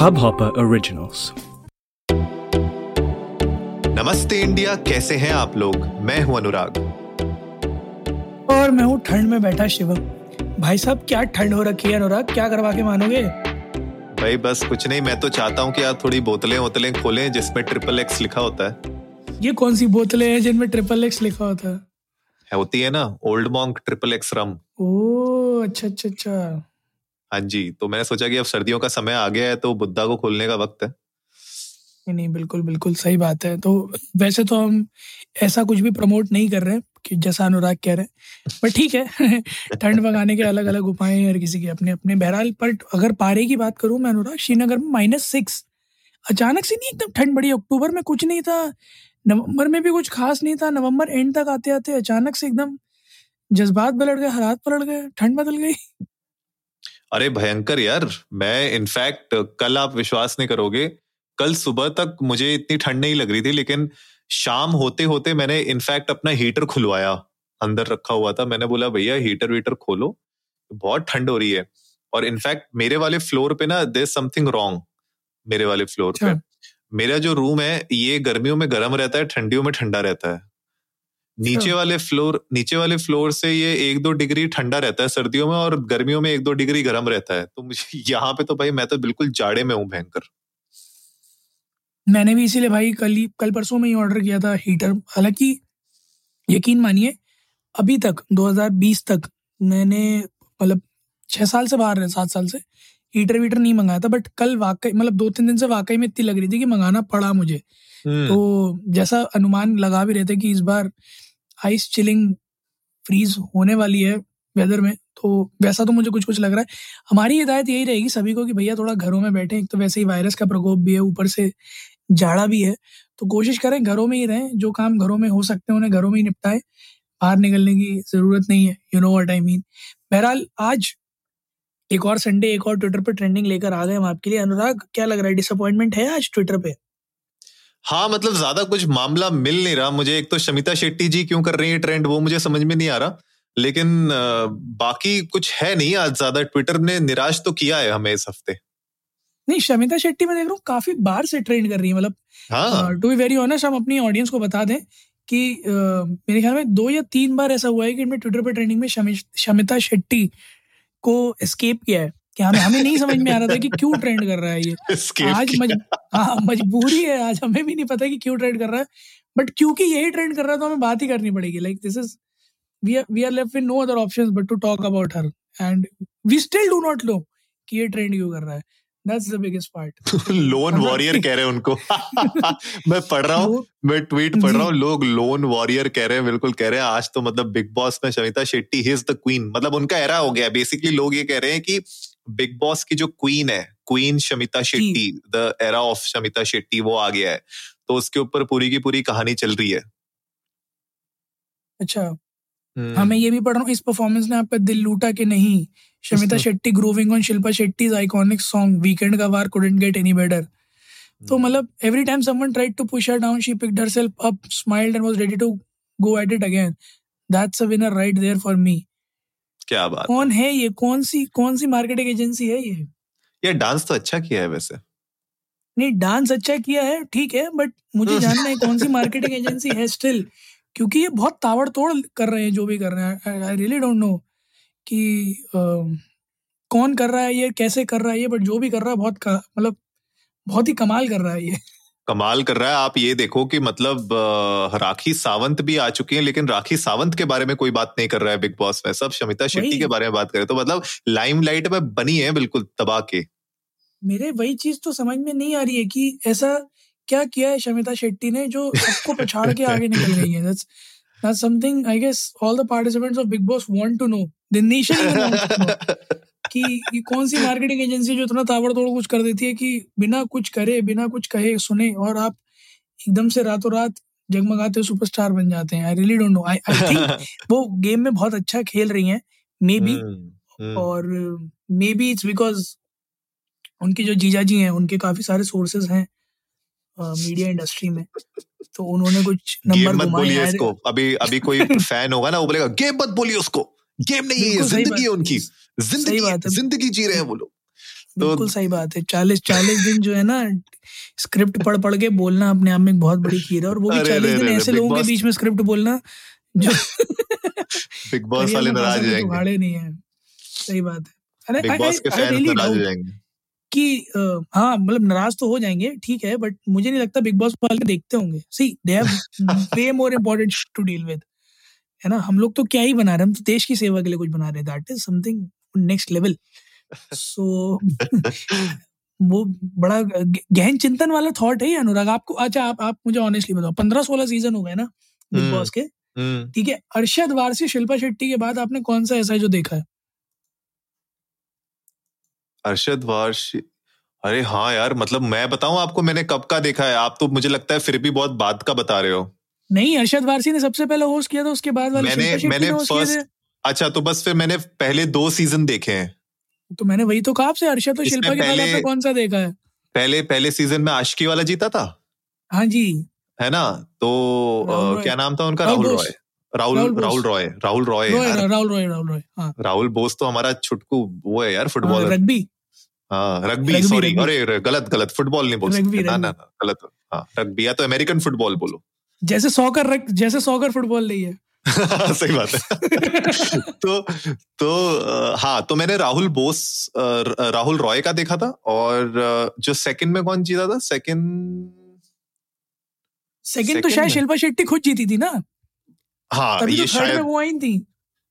Hubhopper Originals. नमस्ते India कैसे हैं आप लोग? मैं हूँ अनुराग। और मैं हूँ ठंड में बैठा शिवम। भाई साहब क्या ठंड हो रखी है अनुराग? क्या करवा के मानोगे? भाई बस कुछ नहीं मैं तो चाहता हूँ कि आप थोड़ी बोतलें वोतलें खोलें जिसमें ट्रिपल एक्स लिखा होता है। ये कौन सी बोतलें हैं जिनमें ट्रिपल एक्स लिखा होता है? है होती है ना Old Monk triple X rum ओ अच्छा अच्छा अच्छा। हाँ जी तो मैंने सोचा कि अब सर्दियों का समय आ गया है तो बुद्धा को खोलने का वक्त है। नहीं नहीं, बिल्कुल बिल्कुल सही बात है। तो वैसे तो हम ऐसा कुछ भी प्रमोट नहीं कर रहे हैं, कि जैसा अनुराग कह रहे हैं, पर ठीक है, ठंड भगाने के अलग अलग उपाय हैं, हर किसी के अपने अपने। बहरहाल, पर अगर पारे की बात करूँ मैं अनुराग, श्रीनगर में माइनस सिक्स अचानक से नहीं एकदम ठंड बढ़ी। अक्टूबर में कुछ नहीं था, नवंबर में भी कुछ खास नहीं था, नवंबर एंड तक आते आते अचानक से एकदम जज्बात पलट गए, हालात पलट गए, ठंड बदल गई। अरे भयंकर यार मैं इनफैक्ट कल आप विश्वास नहीं करोगे कल सुबह तक मुझे इतनी ठंड नहीं लग रही थी लेकिन शाम होते होते मैंने इनफैक्ट अपना हीटर खुलवाया अंदर रखा हुआ था मैंने बोला भैया हीटर वीटर खोलो बहुत ठंड हो रही है। और इनफैक्ट मेरे वाले फ्लोर पे ना देर समथिंग रॉन्ग मेरे वाले फ्लोर पे। अच्छा। मेरा जो रूम है ये गर्मियों में गर्म रहता है ठंडियों में ठंडा रहता है। नीचे अच्छा। वाले फ्लोर नीचे वाले फ्लोर से ये एक दो डिग्री ठंडा रहता है सर्दियों में और गर्मियों में एक दो डिग्री गर्म रहता है। तो मुझे यहाँ पे तो भाई मैं तो बिल्कुल जाड़े में हूँ भयंकर। मैंने भी इसीलिए भाई कल ही कल परसों में ही ऑर्डर किया था हीटर हालाँकि यकीन मानिए अभी तक 2020 तक मैंने मतलब छह साल से बाहर है सात साल से हीटर वीटर नहीं मंगाया था बट कल वाकई मतलब दो तीन दिन से वाकई में इतनी लग रही थी कि मंगाना पड़ा मुझे। हम्म, तो जैसा अनुमान लगा भी रहे थे कि इस बार आइस चिलिंग फ्रीज होने वाली है वेदर में तो वैसा तो मुझे कुछ कुछ लग रहा है। हमारी हिदायत यही रहेगी सभी को कि भैया थोड़ा घरों में बैठे, एक तो वैसे ही वायरस का प्रकोप भी है, ऊपर से जाड़ा भी है तो कोशिश करें घरों में ही रहें, जो काम घरों में हो सकते हैं उन्हें घरों में ही निपटाएँ, बाहर निकलने की ज़रूरत नहीं है you know what I mean बहरहाल, आज एक और संडे एक और ट्विटर पर ट्रेंडिंग लेकर आ गए हम आपके लिए। अनुराग, क्या लग रहा है डिसअपॉइंटमेंट है आज ट्विटर पे? हाँ मतलब ज़्यादा कुछ मामला मिल नहीं रहा। मुझे एक तो शमिता शेट्टी जी क्यों कर रही है ट्रेंड वो मुझे समझ में नहीं आ रहा। लेकिन बाकी कुछ है नहीं आज ज़्यादा। ट्विटर ने निराश तो किया है हमें इस हफ़्ते। नहीं शमिता शेट्टी मैं देख रहा हूँ काफ़ी बार से ट्रेंड कर रही है। मतलब हाँ। टू बी वेरी ऑनेस्ट हम अपनी ऑडियंस को बता दें कि अ, मेरे ख्याल में दो या तीन बार ऐसा हुआ है कि ट्विटर पर ट्रेंडिंग में शमिता शेट्टी को एस्केप किया है। कि हमें हमें नहीं समझ में आ रहा था कि क्यों ट्रेंड कर रहा है ये। आज मज, हाँ मजबूरी है आज हमें भी नहीं पता कि क्यों ट्रेंड कर रहा है। बट क्योंकि यही ट्रेंड कर रहा है तो हमें बात ही करनी पड़ेगी। Like this is we are we are left with no other options but to talk about her and we still do not know कि ये ट्रेंड क्यों कर रहा है। That's the biggest part lone warrior कह रहे हैं उनको। मैं पढ़ रहा हूँ मैं ट्वीट पढ़ रहा हूँ लोग लोन वॉरियर कह रहे हैं बिल्कुल कह रहे हैं आज तो मतलब बिग बॉस में Shamita Shetty is the queen मतलब उनका एरा हो गया बेसिकली लोग ये कह रहे हैं कि बिग बॉस की जो क्वीन है queen Shamita Shetty the era of Shamita Shetty वो आ गया है। तो उसके ऊपर पूरी की पूरी कहानी चल रही है। अच्छा। हम्म, हाँ ये भी पढ़ रहा हूँ इस परफॉर्मेंस ने आपका दिल लूटा कि नहीं? Shamita Shetty grooving on Shilpa Shetty's iconic song weekend का वार कुडंट गेट एनी बेटर तो हम्म। मतलब every time someone tried to push her down she picked herself up smiled and was ready to go at it again that's a winner right there for me क्या बात कौन है ये? कौन सी कौन सी marketing agency है ये? ये डांस तो अच्छा किया है वैसे। नहीं डांस अच्छा किया है ठीक है बट मुझे जानना है कौन सी मार्केटिंग एजेंसी है स्टिल क्योंकि ये बहुत ताबड़तोड़ कर रहे हैं जो भी कर रहे हैं। आई रियली डोंट नो कि कौन कर रहा है ये कैसे कर रहा है ये बट जो भी कर रहा है बहुत मतलब बहुत ही कमाल कर रहा है ये। कमाल कर रहा है। आप ये देखो कि मतलब राखी सावंत भी आ चुकी है लेकिन राखी सावंत के बारे में कोई बात नहीं कर रहा है बिग बॉस में। सब शमिता शेट्टी के बारे में बात करें तो मतलब लाइमलाइट में बनी है बिल्कुल तबाह के। मेरे वही चीज़ तो समझ में नहीं आ रही है कि ऐसा क्या किया है शमिता शेट्टी ने जो सबको पछाड़ के आगे निकल रही है। That's that's something I guess all the participants of Bigg Boss want to know the nation कि ये कौन सी मार्केटिंग एजेंसी जो इतना ताबड़तोड़ कुछ कर देती है कि बिना कुछ करे बिना कुछ कहे सुने और आप एकदम से रातों रात जगमगाते सुपरस्टार बन जाते हैं। I really don't know I I think वो गेम में बहुत अच्छा खेल रही हैं मे बी हम्म, हम्म। और मे बी इट्स बिकॉज़ उनके जो जीजा जी हैं उनके काफ़ी सारे सोर्सेज हैं मीडिया इंडस्ट्री में। तो उन्होंने कुछ गेम नंबर मत घुमाए बोलिए हैं। इसको। अभी अभी कोई फ़ैन होगा ना वो बोलेगा गेम मत बोलिए उसको। गेम नहीं है ये ज़िंदगी है उनकी। ज़िंदगी ज़िंदगी जी रहे हैं वो लोग। बिल्कुल सही बात है। चालीस चालीस दिन जो है ना स्क्रिप्ट पढ़ पढ़ के बोलना अपने आप में बहुत बड़ी खीर है और वो भी चालीस दिन ऐसे लोगों के बीच में स्क्रिप्ट बोलना जो बिग बॉस वाले नाराज़ हो तो जाएँगे। नहीं है। सही बात है। अरे बिग बॉस के फैंस नाराज़ हो जाएँगे। कि हाँ मतलब नाराज़ तो हो जाएँगे ठीक है बट मुझे नहीं लगता बिग बॉस वाले देखते होंगे। See they have way more important to deal with है ना? हम लोग तो क्या ही बना रहे हैं हम तो देश की सेवा के लिए कुछ बना रहे हैं। That is something next level so वो बड़ा गहन चिंतन वाला थॉट है अनुराग। आपको अच्छा आप आप मुझे ऑनेस्टली बताओ पंद्रह सोलह सीज़न हो गए ना बिग हम्म। बॉस के? हम्म। ठीक है अरशद वारसी शिल्पा शेट्टी के बाद आपने कौन सा ऐसा है जो देखा है? अरशद वारशी अरे हाँ यार मतलब मैं बताऊँ आपको मैंने कब का देखा है? आप तो मुझे लगता है फिर भी बहुत बाद का बता रहे हो। नहीं अरशद वारसी ने सबसे पहले होस्ट किया था उसके बाद वाले मैंने मैंने फ़र्स्ट अच्छा तो बस फिर मैंने पहले दो सीज़न देखे हैं। तो मैंने वही तो कहा आपसे अर्षद तो शिल्पा के बाद आपने कौन सा देखा है? पहले पहले सीज़न में आशिकी वाला जीता था? हाँ जी। है ना? तो क्या नाम था उनका? राहुल रॉय। राहुल राहुल रॉय। राहुल रॉय राहुल रॉय राहुल रॉय हाँ। राहुल बोस तो हमारा छुटकू वो है यार फुटबॉलर रग्बी। हाँ रग्बी सॉरी अरे अरे, गलत गलत फुटबॉल नहीं बोल सकते। ना ना गलत। हाँ रग्बी या तो अमेरिकन फुटबॉल बोलो। जैसे सॉकर जैसे सॉकर फुटबॉल नहीं है। सही बात है। तो तो हाँ तो मैंने राहुल बोस राहुल रॉय का देखा था और जो सेकंड में कौन जीता था? सेकंड सेकंड तो शायद शिल्पा शेट्टी खुद जीती थी ना। हाँ तभी ये तो थर्ड में शायद वो आई थी।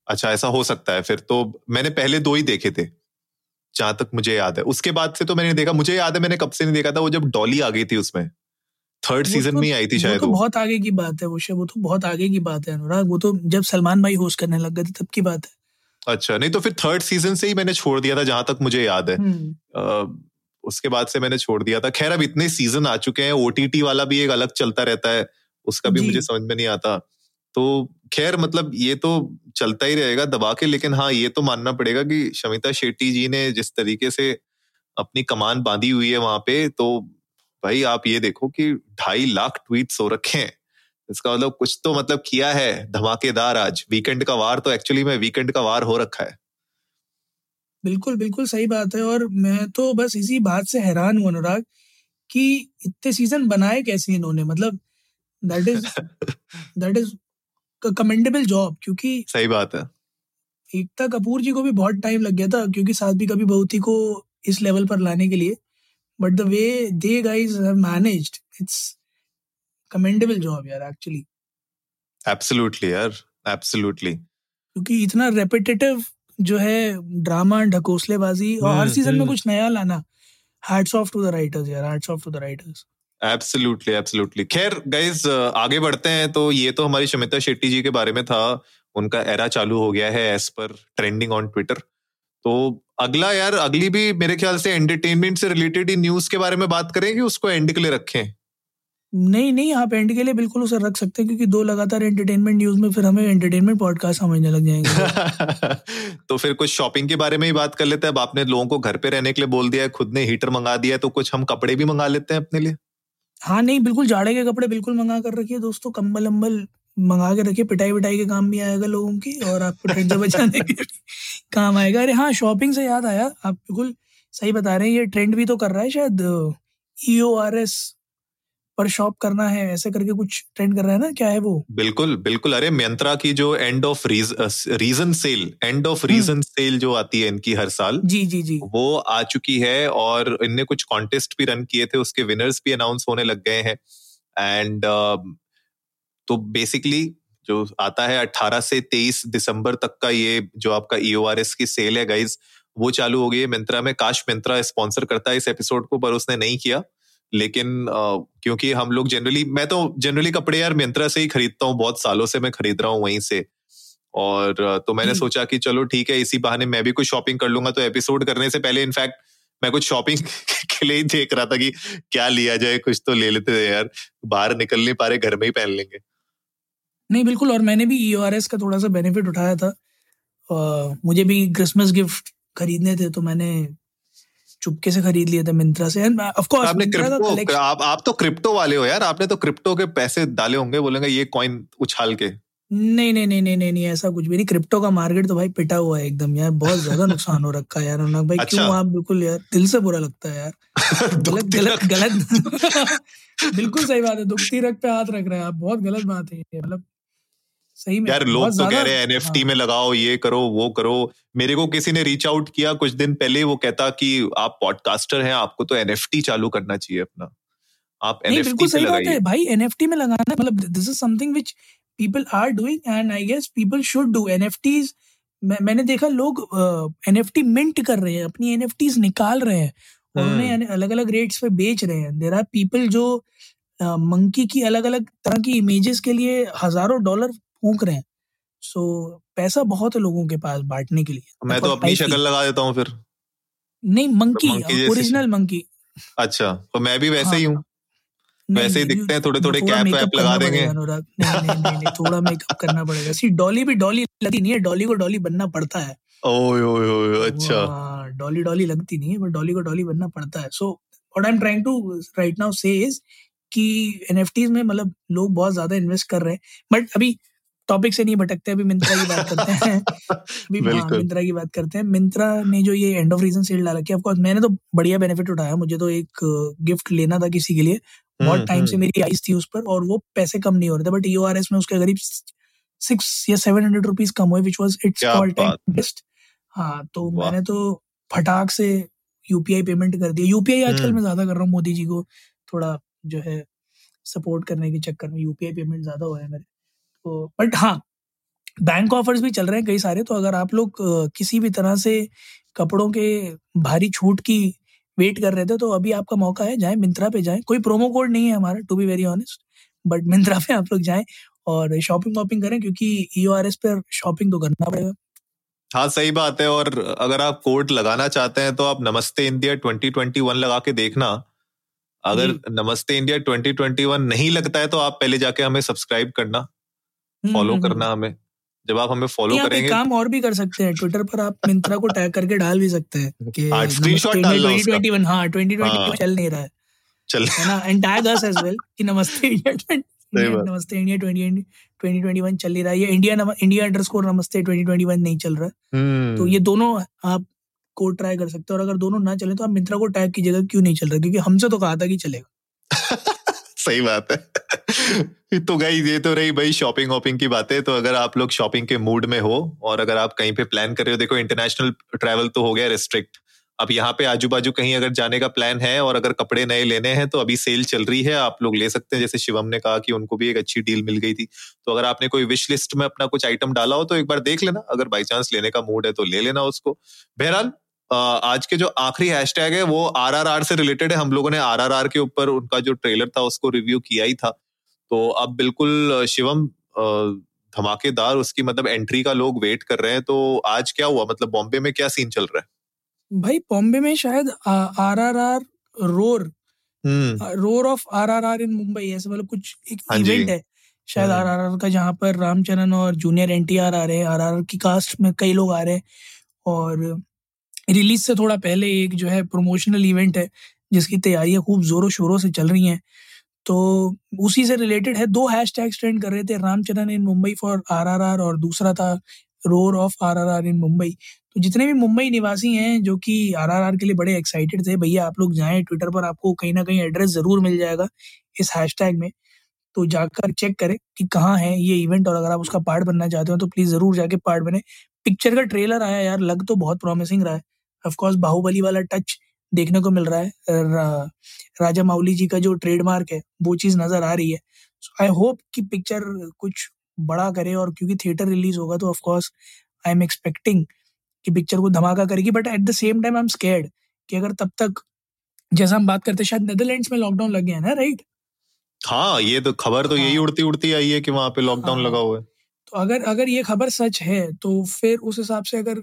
अच्छा ऐसा हो सकता है फिर तो। मैंने पहले दो ही देखे थे जहाँ तक मुझे याद है। उसके बाद से तो मैंने देखा मुझे याद है मैंने कब से नहीं देखा था वो जब डॉली आ गई थी उसमें। थर्ड सीज़न तो- में आई थी वो शायद तो बहुत आगे की बात है वो शे- वो तो बहुत आगे की बात है अनुराग। वो तो जब सलमान भाई होस्ट करने लग गए थे तब की बात है। अच्छा नहीं तो फिर थर्ड सीज़न से ही मैंने छोड़ दिया था जहाँ तक मुझे याद है। हम्म, उसके बाद से मैंने छोड़ दिया था। खैर अब इतने सीज़न आ चुके हैं ओटीटी वाला भी एक अलग चलता रहता है उसका भी मुझे समझ में नहीं आता। तो खैर मतलब ये तो चलता ही रहेगा दबा के लेकिन हाँ ये तो मानना पड़ेगा कि शमिता शेट्टी जी ने जिस तरीके से अपनी कमान बांधी हुई है वहाँ पे तो भाई आप ये देखो कि ढाई लाख ट्वीट्स हो रखे हैं। इसका मतलब कुछ तो मतलब किया है धमाकेदार आज। वीकेंड का वार तो एक्चुअली में वीकेंड का वार हो रखा है। बिल्कुल बिल्कुल सही बात है और मैं तो बस इसी बात से हैरान हूँ अनुराग कि इतने सीज़न बनाए कैसे इन्होंने? मतलब that is that is commendable job क्योंकि सही बात है। एकता कपूर जी को भी बहुत टाइम लग गया था क्योंकि साथ भी कभी बहुती को इस लेवल पर लाने के लिए। But the way they guys have managed it's commendable job यार एक्चुअली एब्सोल्युटली यार एब्सोल्युटली क्योंकि इतना रेपिटेटिव जो है ड्रामा ढकोसलेबाजी और हर हम्म, सीज़न में हम्म। कुछ नया लाना। Hats off to the writers यार hats off to the writers absolutely absolutely खैर गाइज़ आगे बढ़ते हैं तो ये तो हमारी शमिता शेट्टी जी के बारे में था। उनका एरा चालू हो गया है as per trending on Twitter तो अगला यार अगली भी मेरे ख्याल से एंटरटेनमेंट से रिलेटेड ही न्यूज़ के बारे में बात करें कि उसको एंड के लिए रखें। नहीं नहीं आप एंड के लिए बिल्कुल उसे रख सकते हैं क्योंकि दो लगातार एंटरटेनमेंट न्यूज़ में फिर हमें एंटरटेनमेंट पॉडकास्ट समझने लग जाएँगे। तो फिर कुछ शॉपिंग के बारे में ही बात कर लेते हैं। अब आपने लोगों को घर पे रहने के लिए बोल दिया है खुद ने हीटर मंगा दिया है तो कुछ हम कपड़े भी मंगा लेते हैं अपने लिए। हाँ नहीं बिल्कुल जाड़े के कपड़े बिल्कुल मंगा कर रखिए दोस्तों कम्बल अम्बल मंगा के रखिए पिटाई विटाई के काम भी आएगा लोगों की और आपको ठंड बचाने के काम आएगा। अरे हाँ शॉपिंग से याद आया आप बिल्कुल सही बता रहे हैं ये ट्रेंड भी तो कर रहा है शायद ई ओ आर एस पर शॉप करना है ऐसे करके कुछ ट्रेंड कर रहा है ना क्या है वो? बिल्कुल बिल्कुल। अरे मियंत्रा की जो end of reason sale end of reason sale जो आती है इनकी हर साल जी जी जी। वो आ चुकी है और इनने कुछ कॉन्टेस्ट भी रन किए थे उसके विनर्स भी अनाउंस होने लग गए हैं। एंड तो बेसिकली जो आता है 18 से 23 दिसंबर तक का ये जो आपका ईओआरएस की सेल है गाइज़ वो चालू हो गई है। मिंत्रा में काश मिंत्रा स्पॉन्सर करता है इस एपिसोड को पर उसने नहीं किया। लेकिन अ, क्योंकि हम लोग जनरली मैं तो जनरली कपड़े यार मिंत्रा से ही खरीदता हूँ बहुत सालों से मैं खरीद रहा हूँ वहीं से। और तो मैंने सोचा कि चलो ठीक है इसी बहाने मैं भी कुछ शॉपिंग कर लूँगा। तो एपिसोड करने से पहले इनफैक्ट मैं कुछ शॉपिंग के लिए ही देख रहा था कि क्या लिया जाए कुछ तो ले लेते हैं यार। बाहर निकल नहीं पा रहे घर में ही पहन लेंगे। नहीं बिल्कुल और मैंने भी ई एस का थोड़ा सा बेनिफिट उठाया था। अ, मुझे भी क्रिसमस गिफ्ट खरीदने थे तो मैंने चुपके से खरीद लिए थे मिंत्रा से। एंड ऑफ़ कोर्स आपने क्रिप्टो आप आप तो क्रिप्टो वाले हो यार। आपने तो क्रिप्टो के पैसे डाले होंगे बोलेंगे ये कॉइन उछाल के। नहीं नहीं नहीं नहीं नहीं नहीं ऐसा कुछ भी नहीं। क्रिप्टो का मार्केट तो भाई पिटा हुआ है एकदम यार। बहुत ज़्यादा नुकसान हो रखा है यार अनुराग भाई अच्छा। क्यों आप बिल्कुल यार? दिल से बुरा लगता है यार। गलत गलत गलत। बिल्कुल सही बात है। दुखती रख पे हाथ रख रहे हैं आप। बहुत गलत बात है मतलब सही में यार लोग तो कह रहे हैं एनएफटी हाँ। में लगाओ ये करो वो करो। मेरे को किसी ने रीच आउट किया कुछ दिन पहले वो कहता कि आप पॉडकास्टर हैं आपको तो एनएफटी चालू करना चाहिए अपना। आप नहीं एनएफटी सही बात है। भाई एनएफटी में लगाना मतलब this is something which people are doing and I guess people should do NFTs मैंने देखा लोग एनएफटी मिंट कर रहे हैं अपनी एनएफटीज निकाल रहे हैं और। उन्हें अलग अलग रेट्स पे बेच रहे हैं। देर आर पीपल जो मंकी की अलग अलग तरह की इमेजेस के लिए हज़ारों डॉलर फूंक रहे हैं। सो so, पैसा बहुत है लोगों के पास बांटने के लिए। मैं तो अपनी शक्ल लगा देता हूँ फिर। नहीं मंकी ओरिजिनल मंकी अच्छा तो मैं भी वैसे ही हूँ। वैसे ही दिखते हैं थोड़े थोड़े कैप वैप लगा देंगे। अनुराग। नहीं नहीं नहीं, नहीं थोड़ा मेकअप करना पड़ेगा। सी डॉली भी डॉली लगती नहीं है डॉली को डॉली बनना पड़ता है। ओए ओए ओए अच्छा। हाँ, डॉली डॉली लगती नहीं है बट डॉली को डॉली बनना पड़ता है। So what I am trying to right now say is कि एनएफटीज में मतलब लोग बहुत ज़्यादा इन्वेस्ट कर रहे हैं। बट अभी टॉपिक से नहीं भटकते अभी मिंत्रा की बात करते हैं। अभी हाँ मिंत्रा की बात करते हैं। मिंत्रा ने जो ये एंड ऑफ़ रीजन सेल डाला कि ऑफकोर्स मैंने तो बढ़िया बेनिफिट उठाया मुझे तो एक गिफ्ट लेना था किसी के लिए। बहुत हम्म, टाइम से हम्म। मेरी आइस थी उस पर और वो पैसे कम नहीं हो रहे थे बट यू में उसके करीब सिक्स या सेवन हंड्रेड रुपीज़ कम हुए which was its all time best हाँ तो मैंने तो फटाक से यूपीआई पेमेंट कर दिया। यूपीआई आजकल हम्म। मैं ज़्यादा कर रहा हूँ मोदी जी को थोड़ा जो है सपोर्ट करने के चक्कर में यूपीआई पेमेंट ज़्यादा हुआ है मेरे। तो बट हाँ बैंक ऑफर्स भी चल रहे हैं कई सारे तो अगर आप लोग किसी भी तरह से कपड़ों के भारी छूट की वेट कर रहे थे तो अभी आपका मौका है जाएँ मिंत्रा पे जाएँ। कोई प्रोमो कोड नहीं है हमारा to be very honest but Myntra पे आप लोग जाएँ और शॉपिंग वॉपिंग करें क्योंकि ई पर शॉपिंग तो करना पड़ेगा। हाँ सही बात है और अगर आप कोड लगाना चाहते हैं तो आप नमस्ते इंडिया 2021 लगा के देखना। अगर नमस्ते इंडिया 2021 नहीं लगता है तो आप पहले जाके हमें सब्सक्राइब करना। फॉलो हम्म, करना हमें। जब आप हमें फॉलो करेंगे काम और भी कर सकते हैं ट्विटर पर आप मिंत्रा को टैग करके डाल भी सकते हैं कि हाँ, screenshot नमस्ते डालना इंडिया उसका। 2021 हाँ 2021 हाँ। चल नहीं रहा है। चल। है ना? And tag us as well कि नमस्ते इंडिया 20 सही नमस्ते इंडिया 2021 चल नहीं रहा। है ये इंडिया इंडिया अंडरस्कोर नमस्ते 2021 नहीं चल रहा। है हम्म तो ये दोनों आप कोड ट्राई कर सकते हो और अगर दोनों ना चले तो आप मिंत्रा को टैग कीजिएगा क्यों नहीं चल रहा? क्योंकि हमसे तो कहा था कि चलेगा। सही बात है। तो गई ये तो रही भाई शॉपिंग वॉपिंग की बातें। तो अगर आप लोग शॉपिंग के मूड में हो और अगर आप कहीं पे प्लान कर रहे हो, देखो इंटरनेशनल ट्रैवल तो हो गया रिस्ट्रिक्ट अब यहाँ पे आजू बाजू कहीं अगर जाने का प्लान है और अगर कपड़े नए लेने हैं तो अभी सेल चल रही है। आप लोग ले सकते हैं। जैसे शिवम ने कहा कि उनको भी एक अच्छी डील मिल गई थी। तो अगर आपने कोई विश लिस्ट में अपना कुछ आइटम डाला हो तो एक बार देख लेना। अगर बाई चांस लेने का मूड है तो ले लेना उसको। बहरहाल आज के जो आखिरी हैशटैग है वो आरआरआर से रिलेटेड है हम लोगों ने आरआरआर के ऊपर उनका जो ट्रेलर था उसको रिव्यू किया ही था तो अब बिल्कुल शिवम धमाकेदार उसकी मतलब एंट्री का लोग वेट कर रहे हैं तो आज क्या हुआ मतलब बॉम्बे में क्या सीन चल रहा है भाई बॉम्बे में शायद R R R roar hmm roar of R R R in Mumbai ऐसे मतलब कुछ एक हाँ इवेंट है शायद आर हम्म। आर आर का जहाँ पर रामचरण और जूनियर एन टी आर आ रहे हैं आर आर आर की कास्ट में कई लोग आ रहे हैं और रिलीज़ से थोड़ा पहले एक जो है प्रमोशनल इवेंट है, जिसकी तैयारियाँ खूब जोरों शोरों से चल रही हैं। तो उसी से रिलेटेड है, दो हैश टैग ट्रेंड कर रहे थे Ram Charan in Mumbai for R R R और दूसरा था roar of R R R in Mumbai तो जितने भी मुंबई निवासी हैं, जो कि आर आर आर के लिए बड़े एक्साइटेड थे, भैया आप लोग जाएँ ट्विटर पर, आपको कहीं ना कहीं एड्रेस ज़रूर मिल जाएगा इस हैशटैग में। तो जाकर चेक करें कि कहाँ है ये इवेंट और अगर आप उसका पार्ट बनना चाहते हो तो प्लीज़ ज़रूर जाके पार्ट बने। पिक्चर का ट्रेलर आया यार, लग तो बहुत प्रॉमिसिंग रहा है। ऑफकोर्स बाहुबली वाला टच देखने को मिल रहा है। रा, राजा माउली जी का जो ट्रेडमार्क है वो चीज़ नज़र आ रही है। आई होप कि पिक्चर कुछ बड़ा करे और क्योंकि थिएटर रिलीज़ होगा तो of course I am expecting कि पिक्चर को धमाका करेगी। But at the same time I am scared कि अगर तब तक जैसा हम बात करते शायद नेदरलैंड्स में लॉकडाउन लग गया है ना राइट हाँ ये तो खबर तो यही हाँ। उड़ती उड़ती आई है कि वहाँ पे लॉकडाउन हाँ। लगा हुआ है। तो अगर अगर ये खबर सच है तो फिर उस हिसाब से अगर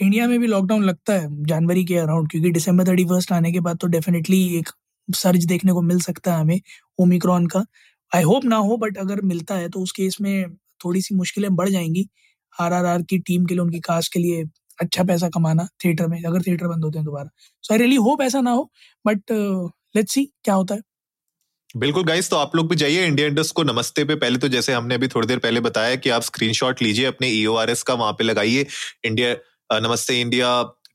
इंडिया में भी लॉकडाउन लगता है जनवरी के अराउंड क्योंकि दिसंबर थर्टी फ़र्स्ट आने के बाद तो डेफिनेटली एक सर्ज देखने को मिल सकता है हमें ओमिक्रॉन का। आई होप ना हो बट अगर मिलता है तो उस केस में थोड़ी सी मुश्किलें बढ़ जाएँगी। आरआरआर की टीम के लिए, उनकी कास्ट के लिए अच्छा पैसा कमाना थिएटर में, अगर थिएटर बंद होते हैं दोबारा। सो आई रियली होप ऐसा ना हो बट लेट्स सी क्या होता है। बिल्कुल गाइस तो आप लोग भी जाइए इंडिया इंडस्ट को नमस्ते पे। पहले तो जैसे हमने अभी थोड़ी देर पहले बताया कि आप स्क्रीनशॉट लीजिए अपने ईओआरएस का, वहाँ पे लगाइए इंडिया नमस्ते इंडिया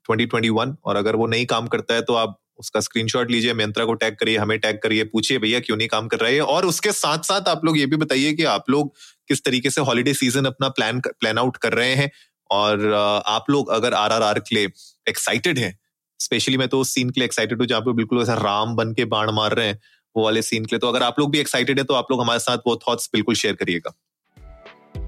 2021 और अगर वो नहीं काम करता है तो आप उसका स्क्रीनशॉट लीजिए, मंत्रा को टैग करिए, हमें टैग करिए, पूछिए, भैया, क्यों नहीं काम कर रहा है? और उसके साथ साथ आप लोग ये भी बताइए कि आप लोग किस तरीके से हॉलीडे सीज़न अपना प्लान प्लान आउट कर रहे हैं। और आप लोग अगर आर आर आर के लिए एक्साइटेड हैं स्पेशली मैं तो उस सीन के लिए एक्साइटेड हूँ जहाँ पे बिल्कुल वैसा राम बन के बाण मार रहे हैं, वो वाले सीन के लिए तो अगर आप लोग भी एक्साइटेड है तो आप लोग हमारे साथ वो थॉट्स बिल्कुल शेयर करिएगा।